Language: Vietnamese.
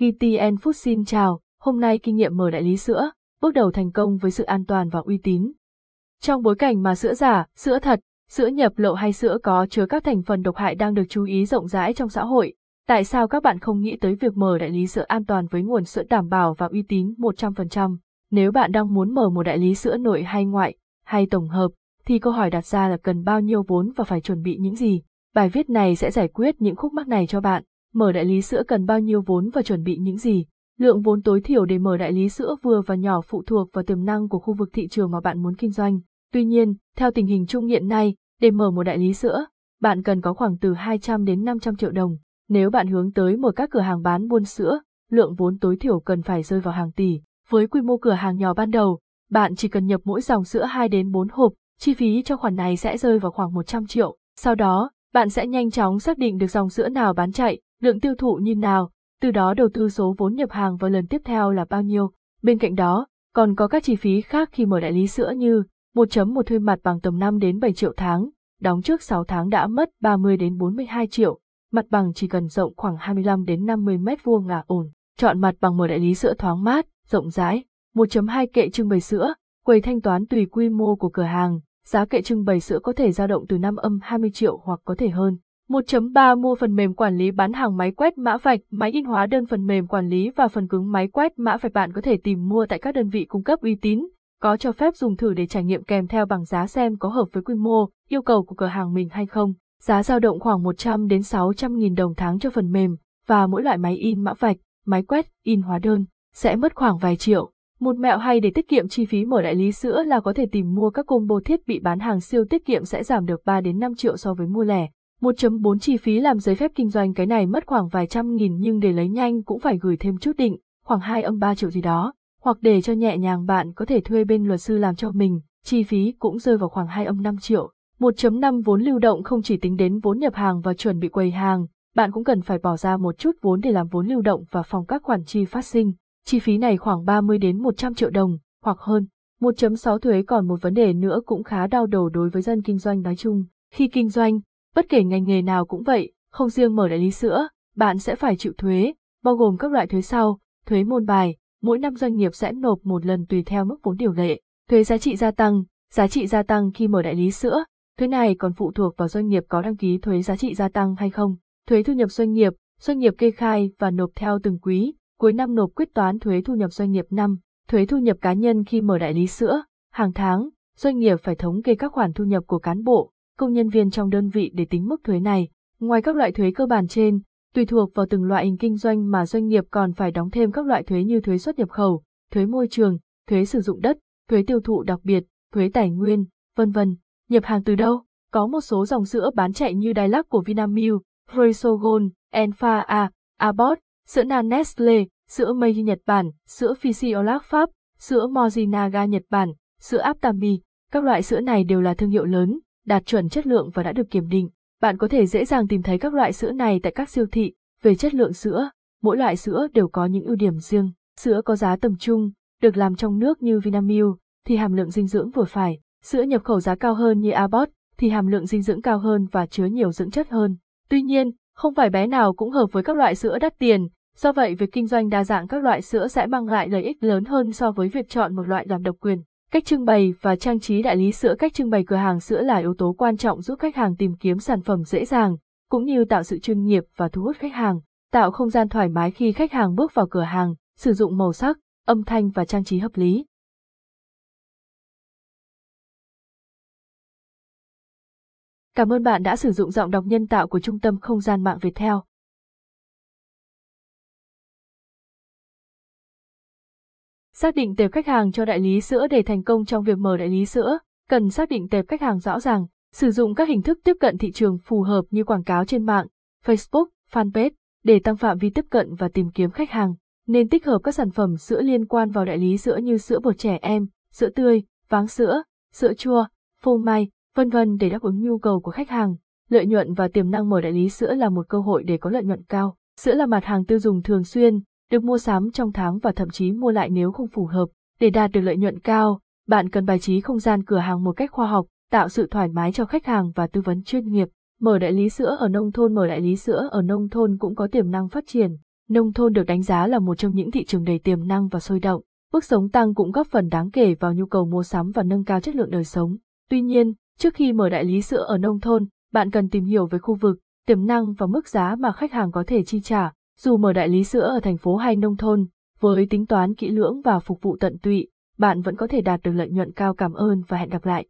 GTN Food xin chào, hôm nay kinh nghiệm mở đại lý sữa, bước đầu thành công với sự an toàn và uy tín. Trong bối cảnh mà sữa giả, sữa thật, sữa nhập lậu hay sữa có chứa các thành phần độc hại đang được chú ý rộng rãi trong xã hội, tại sao các bạn không nghĩ tới việc mở đại lý sữa an toàn với nguồn sữa đảm bảo và uy tín 100%? Nếu bạn đang muốn mở một đại lý sữa nội hay ngoại, hay tổng hợp, thì câu hỏi đặt ra là cần bao nhiêu vốn và phải chuẩn bị những gì. Bài viết này sẽ giải quyết những khúc mắc này cho bạn. Mở đại lý sữa cần bao nhiêu vốn và chuẩn bị những gì? Lượng vốn tối thiểu để mở đại lý sữa vừa và nhỏ phụ thuộc vào tiềm năng của khu vực thị trường mà bạn muốn kinh doanh. Tuy nhiên, theo tình hình chung hiện nay, để mở một đại lý sữa, bạn cần có khoảng từ 200 đến 500 triệu đồng. Nếu bạn hướng tới mở các cửa hàng bán buôn sữa, lượng vốn tối thiểu cần phải rơi vào hàng tỷ. Với quy mô cửa hàng nhỏ ban đầu, bạn chỉ cần nhập mỗi dòng sữa 2 đến 4 hộp, chi phí cho khoản này sẽ rơi vào khoảng 100 triệu. Sau đó, bạn sẽ nhanh chóng xác định được dòng sữa nào bán chạy, lượng tiêu thụ như nào, từ đó đầu tư số vốn nhập hàng vào lần tiếp theo là bao nhiêu. Bên cạnh đó, còn có các chi phí khác khi mở đại lý sữa như 1.1 thuê mặt bằng tầm 5 đến 7 triệu tháng, đóng trước 6 tháng đã mất 30 đến 42 triệu, mặt bằng chỉ cần rộng khoảng 25 đến 50 mét vuông là ổn. Chọn mặt bằng mở đại lý sữa thoáng mát, rộng rãi, 1.2 kệ trưng bày sữa, quầy thanh toán tùy quy mô của cửa hàng, giá kệ trưng bày sữa có thể dao động từ 5 âm 20 triệu hoặc có thể hơn. 1.3 mua phần mềm quản lý bán hàng máy quét mã vạch, máy in hóa đơn phần mềm quản lý và phần cứng máy quét mã vạch bạn có thể tìm mua tại các đơn vị cung cấp uy tín, có cho phép dùng thử để trải nghiệm kèm theo bằng giá xem có hợp với quy mô, yêu cầu của cửa hàng mình hay không. Giá dao động khoảng 100 đến 600 nghìn đồng tháng cho phần mềm, và mỗi loại máy in mã vạch, máy quét, in hóa đơn, sẽ mất khoảng vài triệu. Một mẹo hay để tiết kiệm chi phí mở đại lý sữa là có thể tìm mua các combo thiết bị bán hàng siêu tiết kiệm sẽ giảm được 3 đến 5 triệu so với mua lẻ. 1.4 chi phí làm giấy phép kinh doanh cái này mất khoảng vài trăm nghìn nhưng để lấy nhanh cũng phải gửi thêm chút định, khoảng 2 âm 3 triệu gì đó, hoặc để cho nhẹ nhàng bạn có thể thuê bên luật sư làm cho mình, chi phí cũng rơi vào khoảng 2 âm 5 triệu. 1.5 vốn lưu động không chỉ tính đến vốn nhập hàng và chuẩn bị quầy hàng, bạn cũng cần phải bỏ ra một chút vốn để làm vốn lưu động và phòng các khoản chi phát sinh. Chi phí này khoảng 30 đến 100 triệu đồng, hoặc hơn. 1.6 thuế còn một vấn đề nữa cũng khá đau đầu đối với dân kinh doanh nói chung. Khi kinh doanh, bất kể ngành nghề nào cũng vậy, không riêng mở đại lý sữa, bạn sẽ phải chịu thuế, bao gồm các loại thuế sau, thuế môn bài, mỗi năm doanh nghiệp sẽ nộp một lần tùy theo mức vốn điều lệ, thuế giá trị gia tăng, giá trị gia tăng khi mở đại lý sữa, thuế này còn phụ thuộc vào doanh nghiệp có đăng ký thuế giá trị gia tăng hay không, thuế thu nhập doanh nghiệp, doanh nghiệp kê khai và nộp theo từng quý, cuối năm nộp quyết toán thuế thu nhập doanh nghiệp năm, thuế thu nhập cá nhân khi mở đại lý sữa, hàng tháng, doanh nghiệp phải thống kê các khoản thu nhập của cán bộ, công nhân viên trong đơn vị để tính mức thuế này. Ngoài các loại thuế cơ bản trên, tùy thuộc vào từng loại hình kinh doanh mà doanh nghiệp còn phải đóng thêm các loại thuế như thuế xuất nhập khẩu, thuế môi trường, thuế sử dụng đất, thuế tiêu thụ đặc biệt, thuế tài nguyên, vân vân. Nhập hàng từ đâu? Có một số dòng sữa bán chạy như Đài Lắc của Vinamilk, Resogon, Enfa A, Abbott, sữa nan Nestle, sữa Meiji Nhật Bản, sữa Physiolac Pháp, sữa Mojinaga Nhật Bản, sữa Aptamil. Các loại sữa này đều là thương hiệu lớn, đạt chuẩn chất lượng và đã được kiểm định. Bạn có thể dễ dàng tìm thấy các loại sữa này tại các siêu thị. Về chất lượng sữa, mỗi loại sữa đều có những ưu điểm riêng. Sữa có giá tầm trung, được làm trong nước như Vinamilk, thì hàm lượng dinh dưỡng vừa phải. Sữa nhập khẩu giá cao hơn như Abbott, thì hàm lượng dinh dưỡng cao hơn và chứa nhiều dưỡng chất hơn. Tuy nhiên, không phải bé nào cũng hợp với các loại sữa đắt tiền, do vậy việc kinh doanh đa dạng các loại sữa sẽ mang lại lợi ích lớn hơn so với việc chọn một loại làm độc quyền. Cách trưng bày và trang trí đại lý sữa Cách trưng bày cửa hàng sữa là yếu tố quan trọng giúp khách hàng tìm kiếm sản phẩm dễ dàng, cũng như tạo sự chuyên nghiệp và thu hút khách hàng, tạo không gian thoải mái khi khách hàng bước vào cửa hàng, sử dụng màu sắc, âm thanh và trang trí hợp lý. Cảm ơn bạn đã sử dụng giọng đọc nhân tạo của Trung tâm Không gian mạng Việt theo. Xác định tệp khách hàng cho đại lý sữa để thành công trong việc mở đại lý sữa, cần xác định tệp khách hàng rõ ràng, sử dụng các hình thức tiếp cận thị trường phù hợp như quảng cáo trên mạng, Facebook, fanpage để tăng phạm vi tiếp cận và tìm kiếm khách hàng. Nên tích hợp các sản phẩm sữa liên quan vào đại lý sữa như sữa bột trẻ em, sữa tươi, váng sữa, sữa chua, phô mai, vân vân để đáp ứng nhu cầu của khách hàng. Lợi nhuận và tiềm năng mở đại lý sữa là một cơ hội để có lợi nhuận cao. Sữa là mặt hàng tiêu dùng thường xuyên, được mua sắm trong tháng và thậm chí mua lại nếu không phù hợp. Để đạt được lợi nhuận cao, bạn cần bài trí không gian cửa hàng một cách khoa học, tạo sự thoải mái cho khách hàng và tư vấn chuyên nghiệp. Mở đại lý sữa ở nông thôn Mở đại lý sữa ở nông thôn cũng có tiềm năng phát triển. Nông thôn được đánh giá là một trong những thị trường đầy tiềm năng và sôi động. Mức sống tăng cũng góp phần đáng kể vào nhu cầu mua sắm và nâng cao chất lượng đời sống. Tuy nhiên, trước khi mở đại lý sữa ở nông thôn, bạn cần tìm hiểu về khu vực, tiềm năng và mức giá mà khách hàng có thể chi trả. Dù mở đại lý sữa ở thành phố hay nông thôn, với tính toán kỹ lưỡng và phục vụ tận tụy, bạn vẫn có thể đạt được lợi nhuận cao cảm ơn và hẹn gặp lại.